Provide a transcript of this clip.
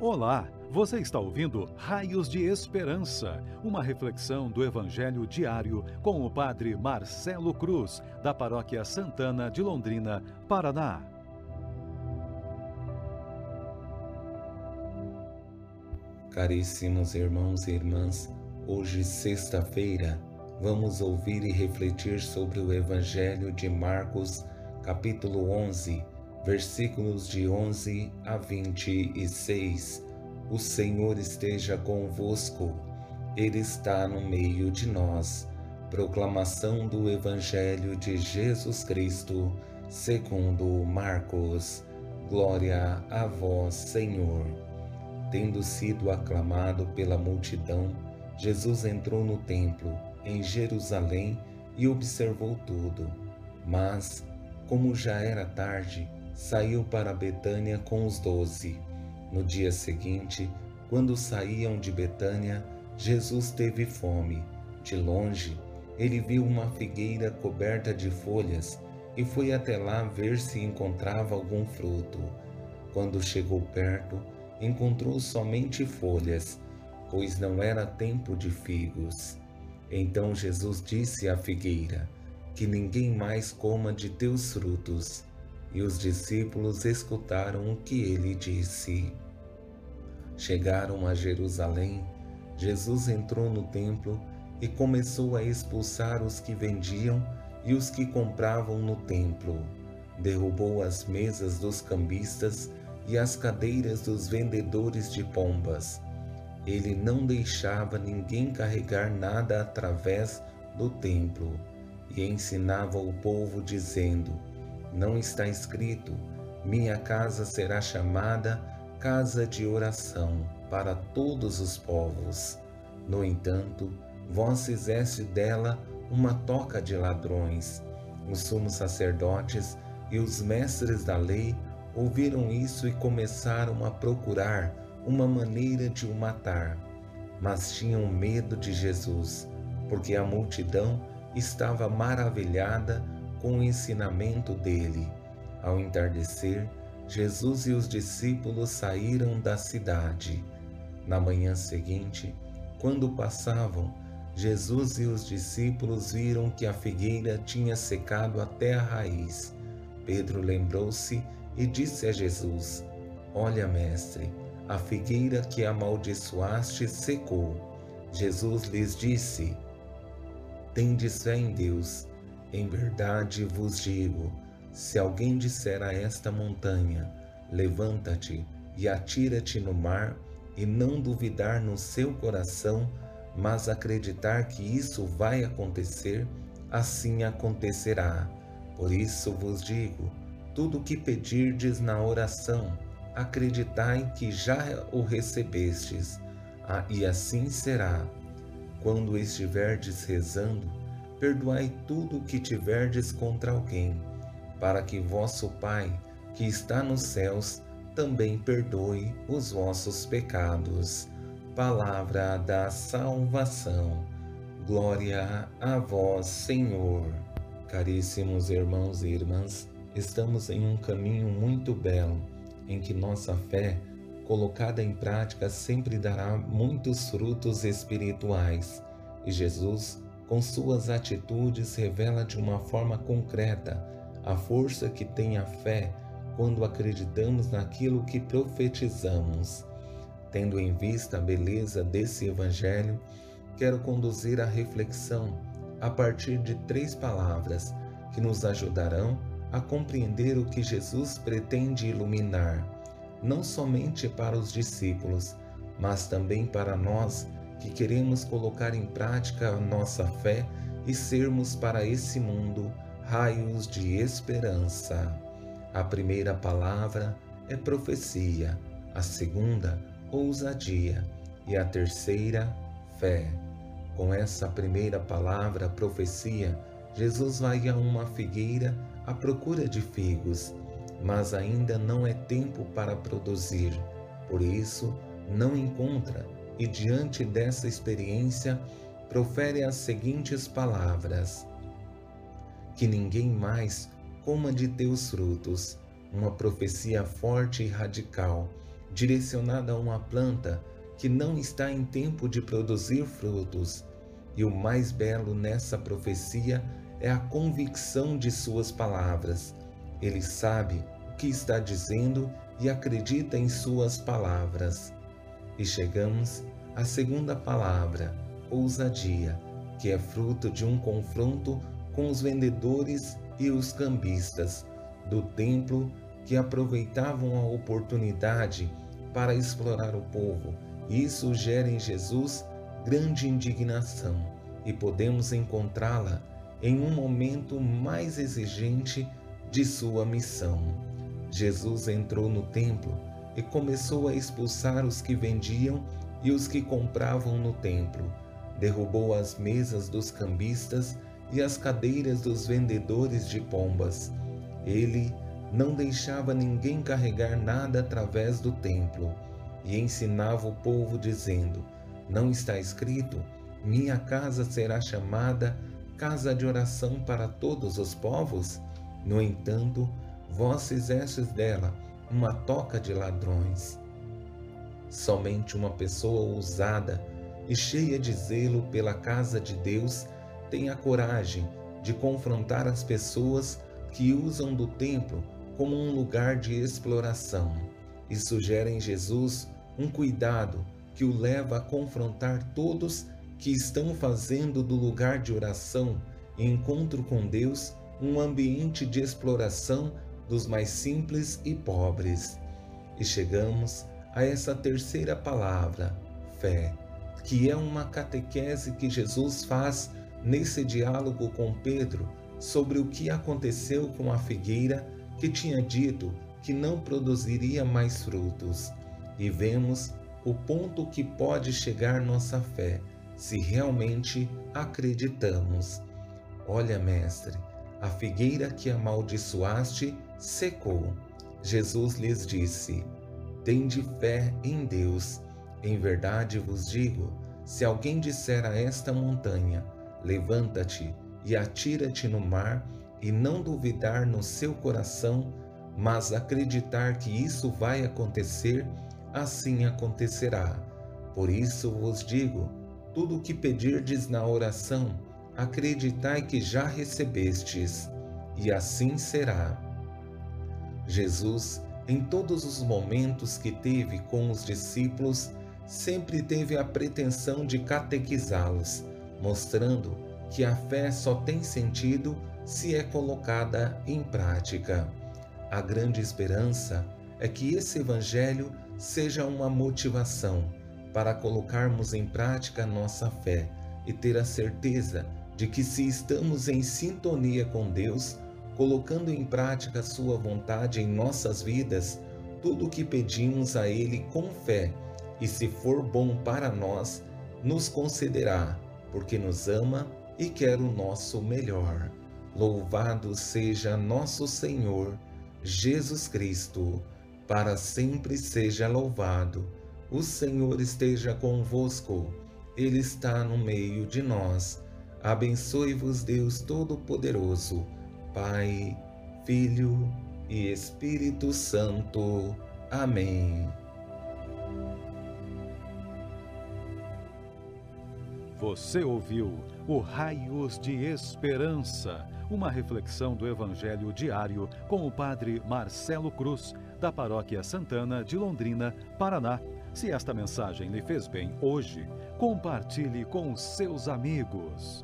Olá, você está ouvindo Raios de Esperança, uma reflexão do Evangelho diário com o Padre Marcelo Cruz, da Paróquia Santana de Londrina, Paraná. Caríssimos irmãos e irmãs, hoje, sexta-feira, vamos ouvir e refletir sobre o Evangelho de Marcos, capítulo 11 versículos de 11 a 26. O Senhor esteja convosco, Ele está no meio de nós. Proclamação do Evangelho de Jesus Cristo, segundo Marcos. Glória a vós, Senhor. Tendo sido aclamado pela multidão, Jesus entrou no templo, em Jerusalém, e observou tudo. Mas, como já era tarde, saiu para Betânia com os doze. No dia seguinte, quando saíam de Betânia, Jesus teve fome. De longe, ele viu uma figueira coberta de folhas e foi até lá ver se encontrava algum fruto. Quando chegou perto, encontrou somente folhas, pois não era tempo de figos. Então Jesus disse à figueira: Que ninguém mais coma de teus frutos. E os discípulos escutaram o que ele disse. Chegaram a Jerusalém. Jesus entrou no templo e começou a expulsar os que vendiam e os que compravam no templo. Derrubou as mesas dos cambistas e as cadeiras dos vendedores de pombas. Ele não deixava ninguém carregar nada através do templo e ensinava o povo, dizendo: não está escrito: Minha casa será chamada casa de oração para todos os povos. No entanto, vós fizeste dela uma toca de ladrões. Os sumos sacerdotes e os mestres da lei ouviram isso e começaram a procurar uma maneira de o matar. Mas tinham medo de Jesus, porque a multidão estava maravilhada com o ensinamento dele. Ao entardecer, Jesus e os discípulos saíram da cidade. Na manhã seguinte, quando passavam, Jesus e os discípulos viram que a figueira tinha secado até a raiz. Pedro lembrou-se e disse a Jesus: Olha, mestre, a figueira que amaldiçoaste secou. Jesus lhes disse: Tendes fé em Deus em verdade vos digo: se alguém disser a esta montanha, levanta-te e atira-te no mar, e não duvidar no seu coração, mas acreditar que isso vai acontecer, assim acontecerá. Por isso vos digo: tudo o que pedirdes na oração, acreditai que já o recebestes, ah, e assim será. Quando estiverdes rezando, perdoai tudo o que tiverdes contra alguém, para que vosso Pai, que está nos céus, também perdoe os vossos pecados. Palavra da salvação. Glória a vós, Senhor. Caríssimos irmãos e irmãs, estamos em um caminho muito belo, em que nossa fé, colocada em prática, sempre dará muitos frutos espirituais. E Jesus com suas atitudes, revela de uma forma concreta a força que tem a fé quando acreditamos naquilo que profetizamos. Tendo em vista a beleza desse Evangelho, quero conduzir a reflexão a partir de três palavras que nos ajudarão a compreender o que Jesus pretende iluminar, não somente para os discípulos, mas também para nós que queremos colocar em prática a nossa fé e sermos para esse mundo raios de esperança. A primeira palavra é profecia, a segunda, ousadia e a terceira, fé. Com essa primeira palavra, profecia, Jesus vai a uma figueira à procura de figos, mas ainda não é tempo para produzir. Por isso, não encontra e, diante dessa experiência, profere as seguintes palavras: Que ninguém mais coma de teus frutos, uma profecia forte e radical, direcionada a uma planta que não está em tempo de produzir frutos. E o mais belo nessa profecia é a convicção de suas palavras. Ele sabe o que está dizendo e acredita em suas palavras. E chegamos à segunda palavra, ousadia, que é fruto de um confronto com os vendedores e os cambistas do templo que aproveitavam a oportunidade para explorar o povo. Isso gera em Jesus grande indignação e podemos encontrá-la em um momento mais exigente de sua missão. Jesus entrou no templo e começou a expulsar os que vendiam e os que compravam no templo. Derrubou as mesas dos cambistas e as cadeiras dos vendedores de pombas. Ele não deixava ninguém carregar nada através do templo e ensinava o povo, dizendo: Não está escrito, minha casa será chamada casa de oração para todos os povos? No entanto, vós fizestes dela uma toca de ladrões. Somente uma pessoa ousada e cheia de zelo pela casa de Deus tem a coragem de confrontar as pessoas que usam do templo como um lugar de exploração e sugere em Jesus um cuidado que o leva a confrontar todos que estão fazendo do lugar de oração e encontro com Deus um ambiente de exploração dos mais simples e pobres. E chegamos a essa terceira palavra, fé, que é uma catequese que Jesus faz nesse diálogo com Pedro sobre o que aconteceu com a figueira que tinha dito que não produziria mais frutos. E vemos o ponto que pode chegar nossa fé, se realmente acreditamos. Olha, mestre, a figueira que amaldiçoaste secou. Jesus lhes disse: Tende fé em Deus. Em verdade vos digo: se alguém disser a esta montanha, levanta-te e atira-te no mar, e não duvidar no seu coração, mas acreditar que isso vai acontecer, assim acontecerá. Por isso vos digo: tudo o que pedirdes na oração, acreditai que já recebestes, e assim será. Jesus, em todos os momentos que teve com os discípulos, sempre teve a pretensão de catequizá-los, mostrando que a fé só tem sentido se é colocada em prática. A grande esperança é que esse Evangelho seja uma motivação para colocarmos em prática nossa fé e ter a certeza de que, se estamos em sintonia com Deus, colocando em prática Sua vontade em nossas vidas, tudo o que pedimos a Ele com fé, e se for bom para nós, nos concederá, porque nos ama e quer o nosso melhor. Louvado seja nosso Senhor Jesus Cristo, para sempre seja louvado. O Senhor esteja convosco, Ele está no meio de nós. Abençoe-vos, Deus Todo-Poderoso, Pai, Filho e Espírito Santo. Amém. Você ouviu o Raios de Esperança, uma reflexão do Evangelho diário com o Padre Marcelo Cruz, da Paróquia Santana de Londrina, Paraná. Se esta mensagem lhe fez bem hoje, compartilhe com seus amigos.